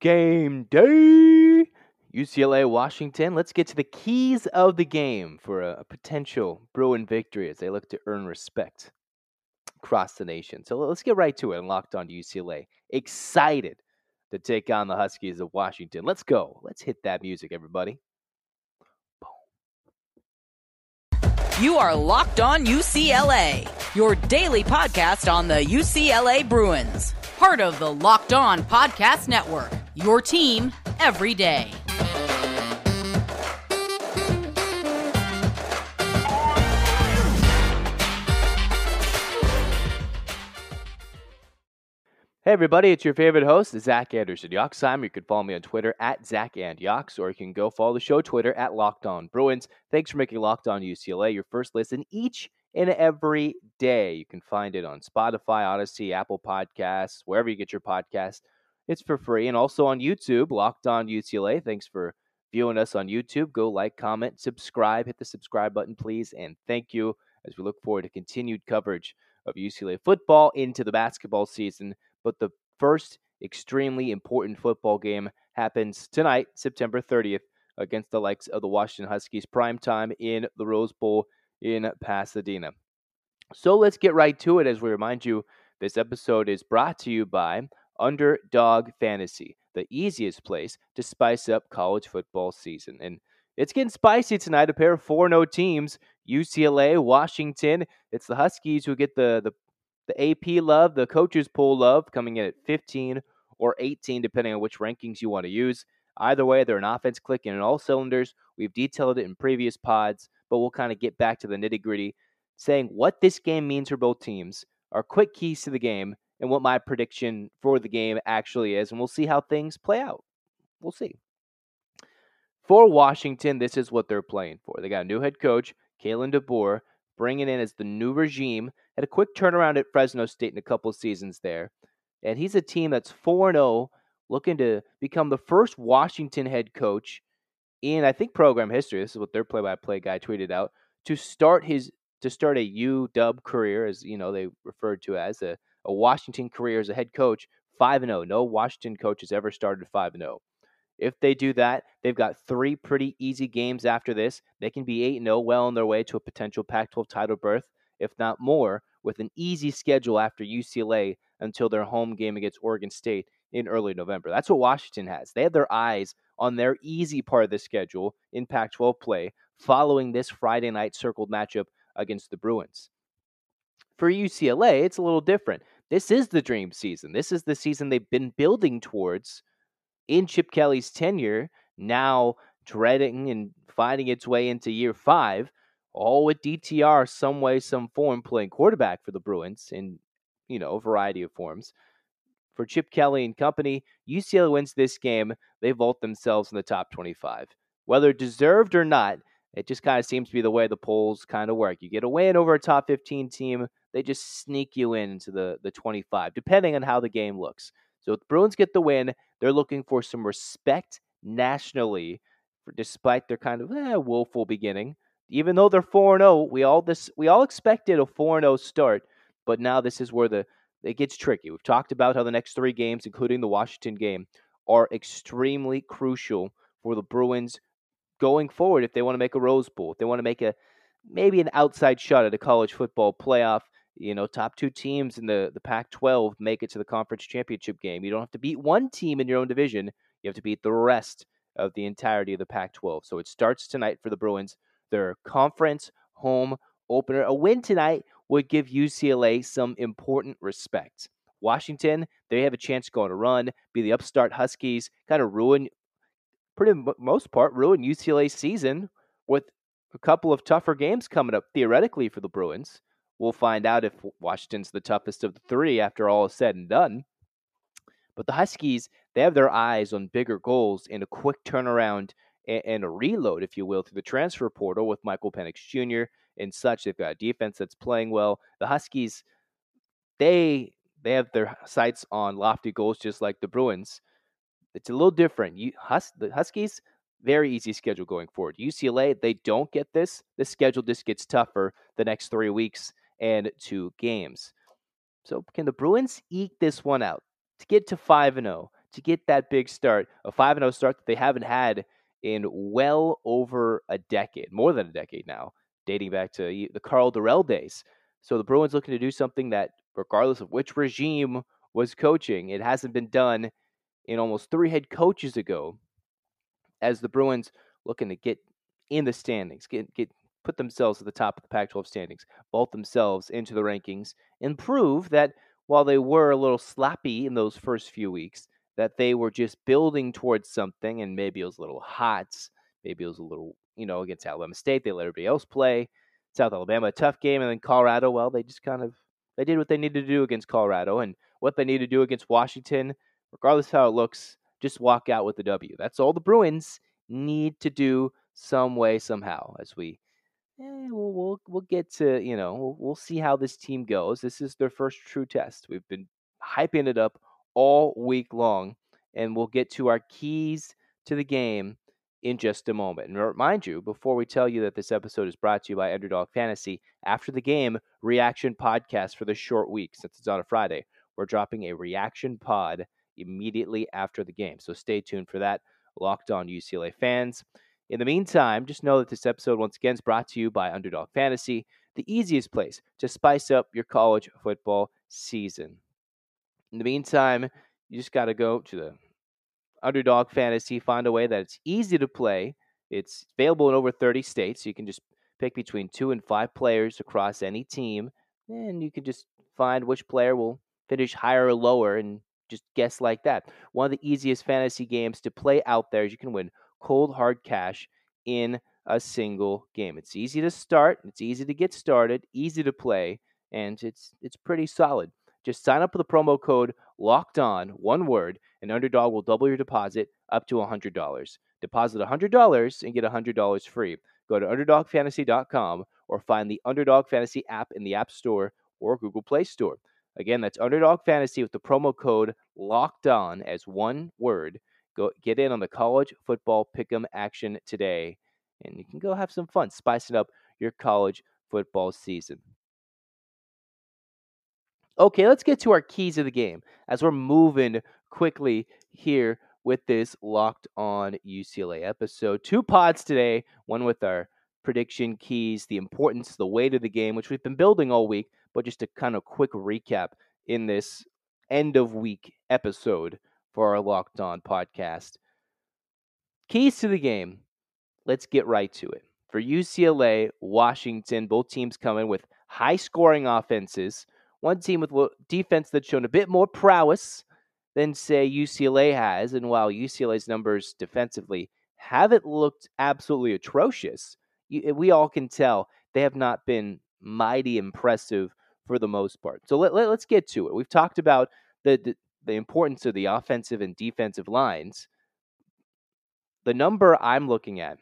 Game day. UCLA, Washington. Let's get to the keys of the game for a, potential Bruin victory as they look to earn respect across the nation. So let's get right to it and locked on to UCLA. Excited to take on the Huskies of Washington. Let's go. Let's hit that music, everybody. You are Locked On UCLA, your daily podcast on the UCLA Bruins, part of the Locked On Podcast Network, your team every day. Hey everybody, it's your favorite host, Zach Anderson Yoxheimer. You can follow me on Twitter at Zach and Yox, or you can go follow the show Twitter at Locked On Bruins. Thanks for making Locked On UCLA your first listen each and every day. You can find it on Spotify, Audacy, Apple Podcasts, wherever you get your podcasts. It's for free. And also on YouTube, Locked On UCLA. Thanks for viewing us on YouTube. Go like, comment, subscribe, hit the subscribe button, please. And thank you as we look forward to continued coverage of UCLA football into the basketball season but the first extremely important football game happens tonight, September 30th, against the likes of the Washington Huskies, prime time in the Rose Bowl in Pasadena. So let's get right to it as we remind you this episode is brought to you by Underdog Fantasy, the easiest place to spice up college football season. And it's getting spicy tonight. A pair of 4 0 teams UCLA, Washington. It's the Huskies who get the, the the AP love, the coaches poll love, coming in at 15 or 18, depending on which rankings you want to use. Either way, they're an offense clicking in all cylinders. We've detailed it in previous pods, but we'll kind of get back to the nitty gritty, saying what this game means for both teams, our quick keys to the game, and what my prediction for the game actually is. And we'll see how things play out. We'll see. For Washington, this is what they're playing for. They got a new head coach, Kalen DeBoer, bringing in as the new regime had a quick turnaround at Fresno State in a couple seasons there. And he's a team that's 4 0, looking to become the first Washington head coach in, I think, program history. This is what their play by play guy tweeted out to start his to start a UW career, as you know they referred to as a, a Washington career as a head coach, five and zero. Oh. No Washington coach has ever started five and zero. Oh. If they do that, they've got three pretty easy games after this. They can be eight and zero, oh, well on their way to a potential Pac-12 title berth, if not more with an easy schedule after UCLA until their home game against Oregon State in early November. That's what Washington has. They have their eyes on their easy part of the schedule in Pac 12 play following this Friday night circled matchup against the Bruins. For UCLA, it's a little different. This is the dream season. This is the season they've been building towards in Chip Kelly's tenure, now dreading and finding its way into year five all with DTR some way, some form playing quarterback for the Bruins in, you know, a variety of forms. For Chip Kelly and company, UCLA wins this game. They vault themselves in the top 25. Whether deserved or not, it just kind of seems to be the way the polls kind of work. You get a win over a top 15 team, they just sneak you into the, the 25, depending on how the game looks. So if the Bruins get the win, they're looking for some respect nationally, for, despite their kind of eh, woeful beginning even though they're 4 0, we all this we all expected a 4 0 start, but now this is where the it gets tricky. We've talked about how the next 3 games including the Washington game are extremely crucial for the Bruins going forward if they want to make a Rose Bowl, if they want to make a maybe an outside shot at a college football playoff. You know, top two teams in the, the Pac 12 make it to the conference championship game. You don't have to beat one team in your own division, you have to beat the rest of the entirety of the Pac 12. So it starts tonight for the Bruins their conference home opener. A win tonight would give UCLA some important respect. Washington, they have a chance to go on a run, be the upstart Huskies, kind of ruin, pretty most part, ruin UCLA's season with a couple of tougher games coming up theoretically for the Bruins. We'll find out if Washington's the toughest of the three after all is said and done. But the Huskies, they have their eyes on bigger goals and a quick turnaround and, a reload, if you will, through the transfer portal with Michael Penix Jr. and such. They've got a defense that's playing well. The Huskies, they they have their sights on lofty goals, just like the Bruins. It's a little different. You Hus, the Huskies, very easy schedule going forward. UCLA, they don't get this. The schedule just gets tougher the next three weeks and two games. So can the Bruins eke this one out to get to five and zero? Oh? to get that big start, a 5 and 0 start that they haven't had in well over a decade, more than a decade now, dating back to the Karl Dorrell days. So the Bruins looking to do something that, regardless of which regime was coaching, it hasn't been done in almost three head coaches ago. As the Bruins looking to get in the standings, get get put themselves at the top of the Pac-12 standings, vault themselves into the rankings, and prove that while they were a little sloppy in those first few weeks, that they were just building towards something, and maybe it was a little hot, maybe it was a little, you know, against Alabama State, they let everybody else play. South Alabama, a tough game, and then Colorado, well, they just kind of they did what they needed to do against Colorado, and what they need to do against Washington, regardless of how it looks, just walk out with the W. That's all the Bruins need to do some way, somehow, as we eh, we'll, we'll we'll get to you know we'll, we'll see how this team goes. This is their first true test. We've been hyping it up all week long, and we'll get to our keys to the game in just a moment. And remind you, before we tell you that this episode is brought to you by Underdog Fantasy, after the game reaction podcast for the short week, since it's on a Friday, we're dropping a reaction pod immediately after the game. So stay tuned for that. Locked on UCLA fans. In the meantime, just know that this episode once again is brought to you by Underdog Fantasy, the easiest place to spice up your college football season. In the meantime, you just got to go to the Underdog Fantasy, find a way that it's easy to play. It's available in over 30 states. So you can just pick between two and five players across any team, and you can just find which player will finish higher or lower and just guess like that. One of the easiest fantasy games to play out there is you can win cold hard cash in a single game. It's easy to start, it's easy to get started, easy to play, and it's it's pretty solid. Just sign up with the promo code locked on, one word, and Underdog will double your deposit up to $100. Deposit $100 and get $100 free. Go to UnderdogFantasy.com or find the Underdog Fantasy app in the App Store or Google Play Store. Again, that's Underdog Fantasy with the promo code locked on as one word. Go get in on the college football pick'em action today, and you can go have some fun spicing up your college football season. Okay, let's get to our keys of the game as we're moving quickly here with this locked on UCLA episode. Two pods today, one with our prediction keys, the importance, the weight of the game, which we've been building all week, but just a kind of quick recap in this end of week episode for our Locked On podcast. Keys to the game. Let's get right to it. For UCLA, Washington, both teams coming with high scoring offenses one team with defense that's shown a bit more prowess than, say, UCLA has. And while UCLA's numbers defensively haven't looked absolutely atrocious, eh, we all can tell they have not been mighty impressive for the most part. So let, let, us get to it. We've talked about the, the, the importance of the offensive and defensive lines. The number I'm looking at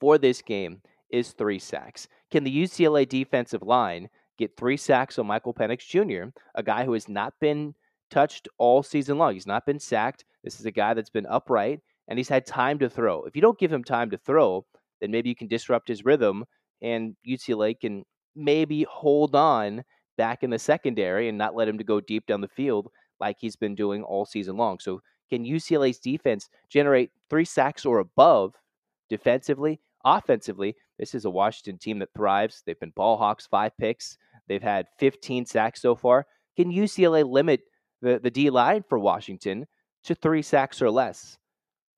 for this game is three sacks. Can the UCLA defensive line get three sacks on Michael Penix Jr., a guy who has not been touched all season long. He's not been sacked. This is a guy that's been upright and he's had time to throw. If you don't give him time to throw, then maybe you can disrupt his rhythm and UCLA can maybe hold on back in the secondary and not let him to go deep down the field like he's been doing all season long. So can UCLA's defense generate three sacks or above defensively? Offensively, this is a Washington team that thrives. They've been ball hawks, five picks. They've had 15 sacks so far. Can UCLA limit the, the D line for Washington to three sacks or less?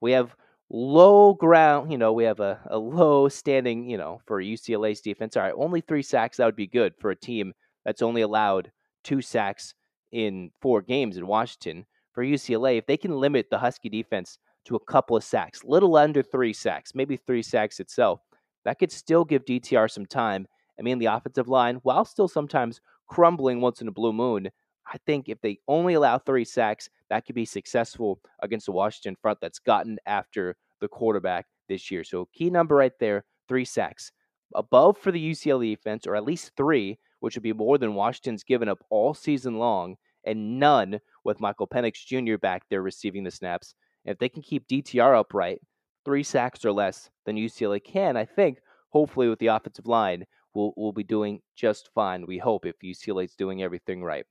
We have low ground, you know, we have a, a low standing, you know, for UCLA's defense. All right, only three sacks, that would be good for a team that's only allowed two sacks in four games in Washington. For UCLA, if they can limit the Husky defense to a couple of sacks, little under three sacks, maybe three sacks itself, that could still give DTR some time I mean, the offensive line, while still sometimes crumbling once in a blue moon, I think if they only allow three sacks, that could be successful against the Washington front that's gotten after the quarterback this year. So, key number right there three sacks. Above for the UCLA defense, or at least three, which would be more than Washington's given up all season long, and none with Michael Penix Jr. back there receiving the snaps. And if they can keep DTR upright, three sacks or less than UCLA can, I think, hopefully with the offensive line, we'll, we'll be doing just fine, we hope, if UCLA is doing everything right.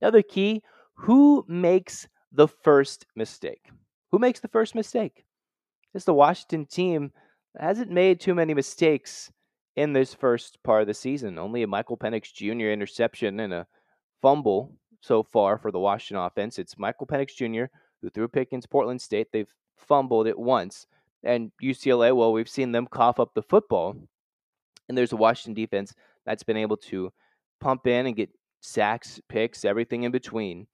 Another key who makes the first mistake? Who makes the first mistake? It's the Washington team hasn't made too many mistakes in this first part of the season. Only a Michael Penix Jr. interception and a fumble so far for the Washington offense. It's Michael Penix Jr. who threw a pick against Portland State. They've fumbled it once. And UCLA, well, we've seen them cough up the football. And there's a Washington defense that's been able to pump in and get sacks, picks, everything in between.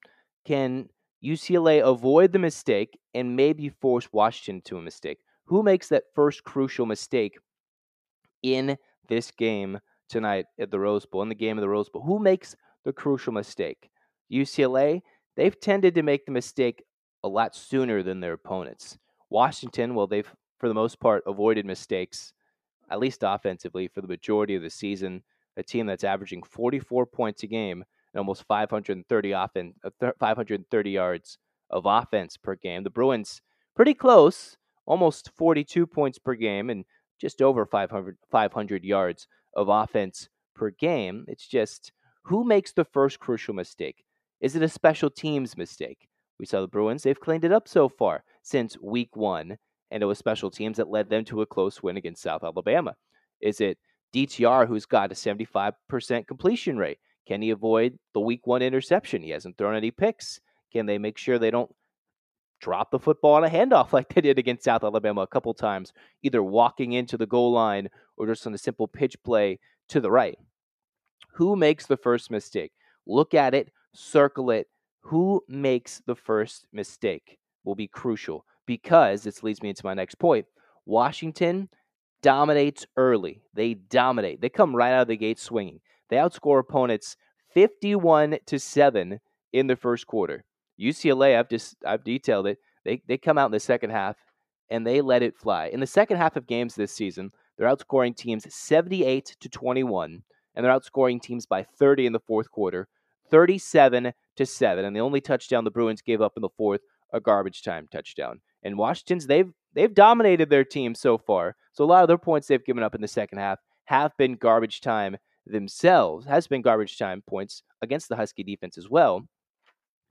Can UCLA avoid the mistake and maybe force Washington to a mistake? Who makes that first crucial mistake in this game tonight at the Rose Bowl, in the game of the Rose Bowl? Who makes the crucial mistake? UCLA, they've tended to make the mistake a lot sooner than their opponents. Washington, well, they've, for the most part, avoided mistakes, at least offensively, for the majority of the season. A team that's averaging 44 points a game and almost 530 offense, uh, 530 yards of offense per game. The Bruins, pretty close, almost 42 points per game and just over 500, 500 yards of offense per game. It's just who makes the first crucial mistake? Is it a special teams mistake? We saw the Bruins, they've cleaned it up so far since week one, and it was special teams that led them to a close win against South Alabama. Is it DTR, who's got a 75% completion rate? Can he avoid the week one interception? He hasn't thrown any picks. Can they make sure they don't drop the football on a handoff like they did against South Alabama a couple times, either walking into the goal line or just on a simple pitch play to the right? Who makes the first mistake? Look at it, circle it, who makes the first mistake will be crucial because this leads me into my next point. Washington dominates early. They dominate. They come right out of the gate swinging. They outscore opponents 51 to 7 in the first quarter. UCLA, I've just I've detailed it. They they come out in the second half and they let it fly. In the second half of games this season, they're outscoring teams 78 to 21 and they're outscoring teams by 30 in the fourth quarter, 37 to 7. And the only touchdown the Bruins gave up in the fourth, a garbage time touchdown. And Washington's they've they've dominated their team so far. So a lot of their points they've given up in the second half have been garbage time themselves. Has been garbage time points against the Husky defense as well.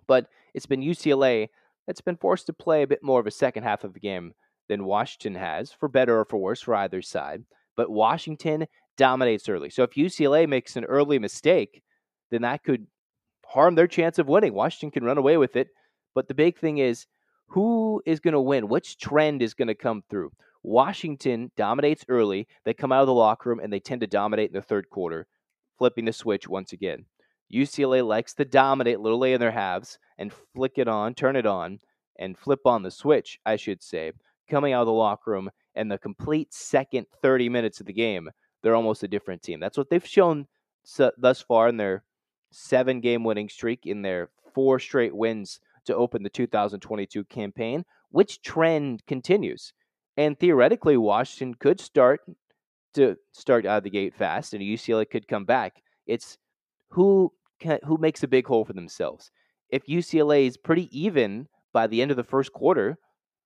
But it's been UCLA that's been forced to play a bit more of a second half of the game than Washington has, for better or for worse for either side. But Washington dominates early. So if UCLA makes an early mistake, then that could harm their chance of winning. Washington can run away with it. But the big thing is who is going to win? Which trend is going to come through? Washington dominates early. They come out of the locker room and they tend to dominate in the third quarter, flipping the switch once again. UCLA likes to dominate a little late in their halves and flick it on, turn it on, and flip on the switch, I should say, coming out of the locker room and the complete second 30 minutes of the game, they're almost a different team. That's what they've shown thus far in their seven game winning streak in their four straight wins to open the 2022 campaign, which trend continues. And theoretically, Washington could start to start out of the gate fast, and UCLA could come back. It's who can, who makes a big hole for themselves. If UCLA is pretty even by the end of the first quarter,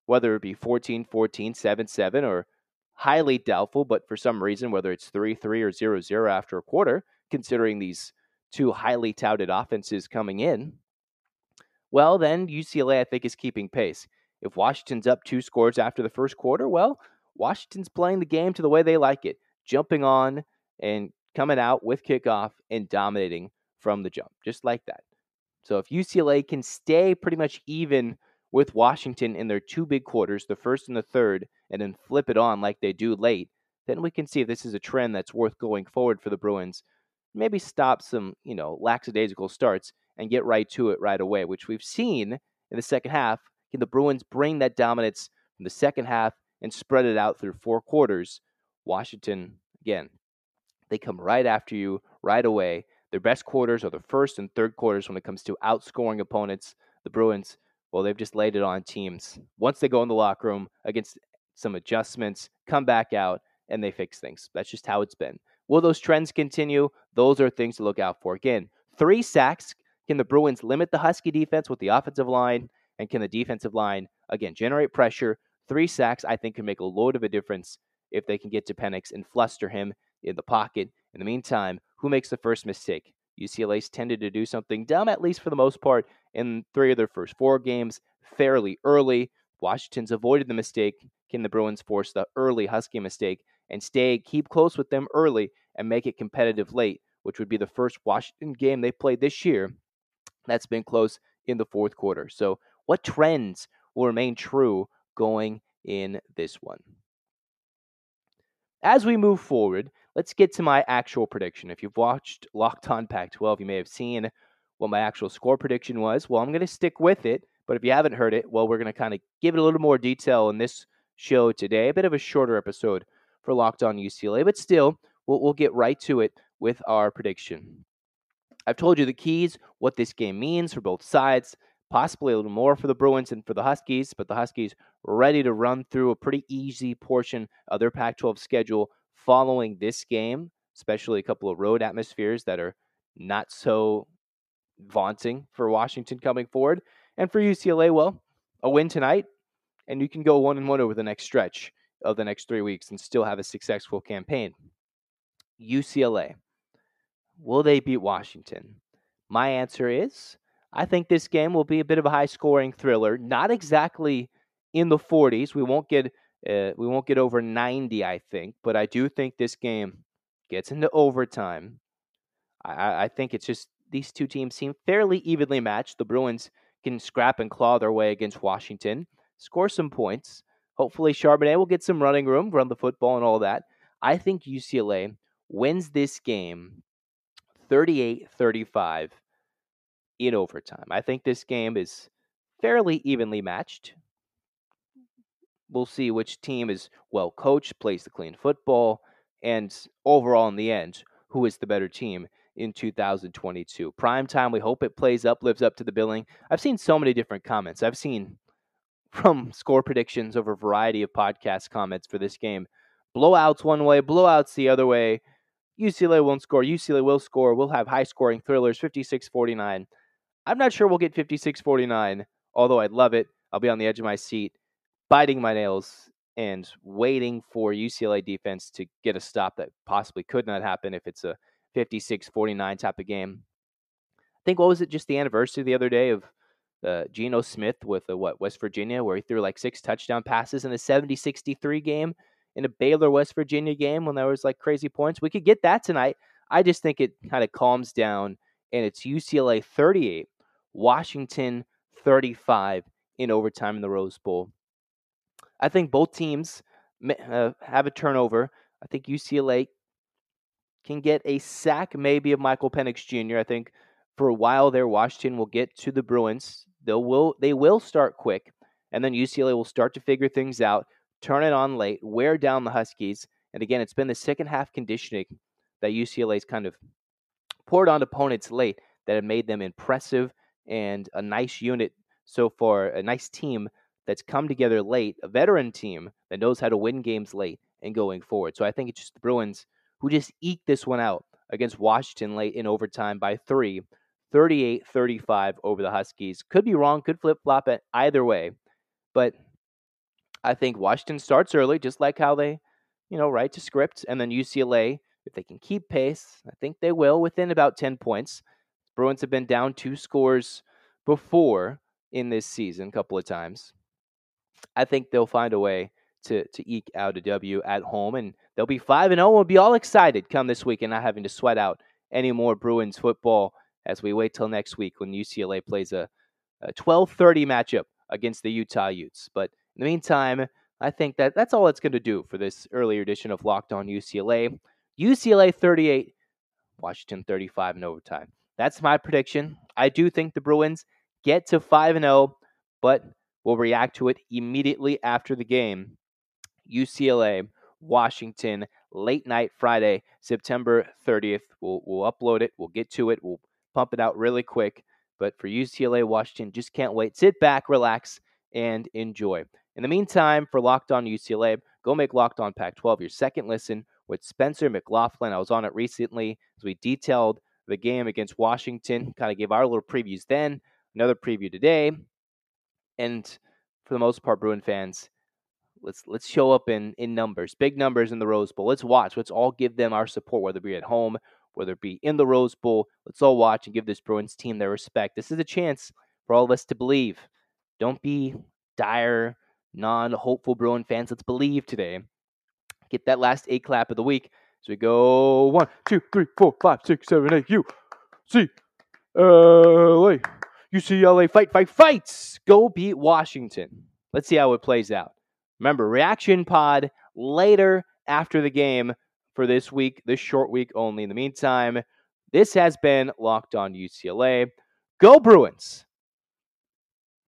whether it be 14 14, 7 7, or highly doubtful, but for some reason, whether it's 3 3 or 0 0 after a quarter, considering these two highly touted offenses coming in, well, then UCLA, I think, is keeping pace. If Washington's up two scores after the first quarter, well, Washington's playing the game to the way they like it, jumping on and coming out with kickoff and dominating from the jump, just like that. So if UCLA can stay pretty much even with Washington in their two big quarters, the first and the third, and then flip it on like they do late, then we can see if this is a trend that's worth going forward for the Bruins maybe stop some, you know, lackadaisical starts and get right to it right away, which we've seen in the second half. Can the Bruins bring that dominance from the second half and spread it out through four quarters? Washington, again, they come right after you right away. Their best quarters are the first and third quarters when it comes to outscoring opponents. The Bruins, well, they've just laid it on teams. Once they go in the locker room against some adjustments, come back out, and they fix things. That's just how it's been. Will those trends continue? Those are things to look out for. Again, three sacks. Can the Bruins limit the Husky defense with the offensive line? And can the defensive line, again, generate pressure? Three sacks, I think, can make a load of a difference if they can get to Penix and fluster him in the pocket. In the meantime, who makes the first mistake? UCLA's tended to do something dumb, at least for the most part, in three of their first four games fairly early. Washington's avoided the mistake. Can the Bruins force the early Husky mistake and stay, keep close with them early and make it competitive late, which would be the first Washington game they played this year that's been close in the fourth quarter. So, what trends will remain true going in this one? As we move forward, let's get to my actual prediction. If you've watched Locked On Pac 12, you may have seen what my actual score prediction was. Well, I'm going to stick with it. But if you haven't heard it, well, we're going to kind of give it a little more detail in this show today. A bit of a shorter episode for Locked On UCLA, but still, we'll, we'll get right to it with our prediction. I've told you the keys, what this game means for both sides, possibly a little more for the Bruins and for the Huskies, but the Huskies ready to run through a pretty easy portion of their Pac 12 schedule following this game, especially a couple of road atmospheres that are not so vaunting for Washington coming forward. And for UCLA, well, a win tonight, and you can go one and one over the next stretch of the next three weeks and still have a successful campaign. UCLA. Will they beat Washington? My answer is I think this game will be a bit of a high scoring thriller. Not exactly in the 40s. We won't get uh, we won't get over 90, I think, but I do think this game gets into overtime. I, I think it's just these two teams seem fairly evenly matched. The Bruins can scrap and claw their way against Washington, score some points. Hopefully, Charbonnet will get some running room, run the football, and all that. I think UCLA wins this game 38 35 in overtime. I think this game is fairly evenly matched. We'll see which team is well coached, plays the clean football, and overall, in the end, who is the better team in 2022. Prime time, we hope it plays up, lives up to the billing. I've seen so many different comments. I've seen from score predictions over a variety of podcast comments for this game. Blowouts one way, blowouts the other way. UCLA won't score. UCLA will score. We'll have high scoring thrillers 56 49. I'm not sure we'll get 56 49, although I'd love it. I'll be on the edge of my seat, biting my nails and waiting for UCLA defense to get a stop that possibly could not happen if it's a 56 49 type of game. I think, what was it, just the anniversary the other day of uh, Geno Smith with the, what, West Virginia, where he threw like six touchdown passes in a 70 63 game in a Baylor West Virginia game when there was like crazy points. We could get that tonight. I just think it kind of calms down and it's UCLA 38, Washington 35 in overtime in the Rose Bowl. I think both teams uh, have a turnover. I think UCLA can get a sack maybe of Michael Penix Jr. I think for a while there, Washington will get to the Bruins. They will they will start quick, and then UCLA will start to figure things out, turn it on late, wear down the Huskies. And again, it's been the second half conditioning that UCLA's kind of poured on opponents late that have made them impressive and a nice unit so far, a nice team that's come together late, a veteran team that knows how to win games late and going forward. So I think it's just the Bruins who just eked this one out against Washington late in overtime by three, 38 35 over the Huskies. Could be wrong, could flip flop it either way. But I think Washington starts early, just like how they, you know, write to script. And then UCLA, if they can keep pace, I think they will within about 10 points. Bruins have been down two scores before in this season a couple of times. I think they'll find a way to to eke out a W at home, and they'll be five and zero. Oh and be all excited come this week, and not having to sweat out any more Bruins football as we wait till next week when UCLA plays a, a twelve thirty matchup against the Utah Utes. But in the meantime, I think that that's all it's going to do for this earlier edition of Locked On UCLA. UCLA thirty eight, Washington thirty five in overtime. That's my prediction. I do think the Bruins get to five and zero, but we'll react to it immediately after the game UCLA, Washington, late night Friday, September 30th. We'll, we'll upload it. We'll get to it. We'll pump it out really quick. But for UCLA, Washington, just can't wait. Sit back, relax, and enjoy. In the meantime, for Locked On UCLA, go make Locked On Pac 12 your second listen with Spencer McLaughlin. I was on it recently as we detailed the game against Washington, kind of gave our little previews then, another preview today. And for the most part, Bruin fans, Let's let's show up in in numbers, big numbers in the Rose Bowl. Let's watch. Let's all give them our support, whether it be at home whether it be in the Rose Bowl. Let's all watch and give this Bruins team their respect. This is a chance for all of us to believe. Don't be dire, non hopeful Bruin fans. Let's believe today. Get that last eight clap of the week. So we go one, two, three, four, five, six, seven, eight. You see, LA, UCLA, fight, fight, fights. Go beat Washington. Let's see how it plays out. Remember, reaction pod later after the game for this week, this short week only. In the meantime, this has been Locked On UCLA. Go Bruins!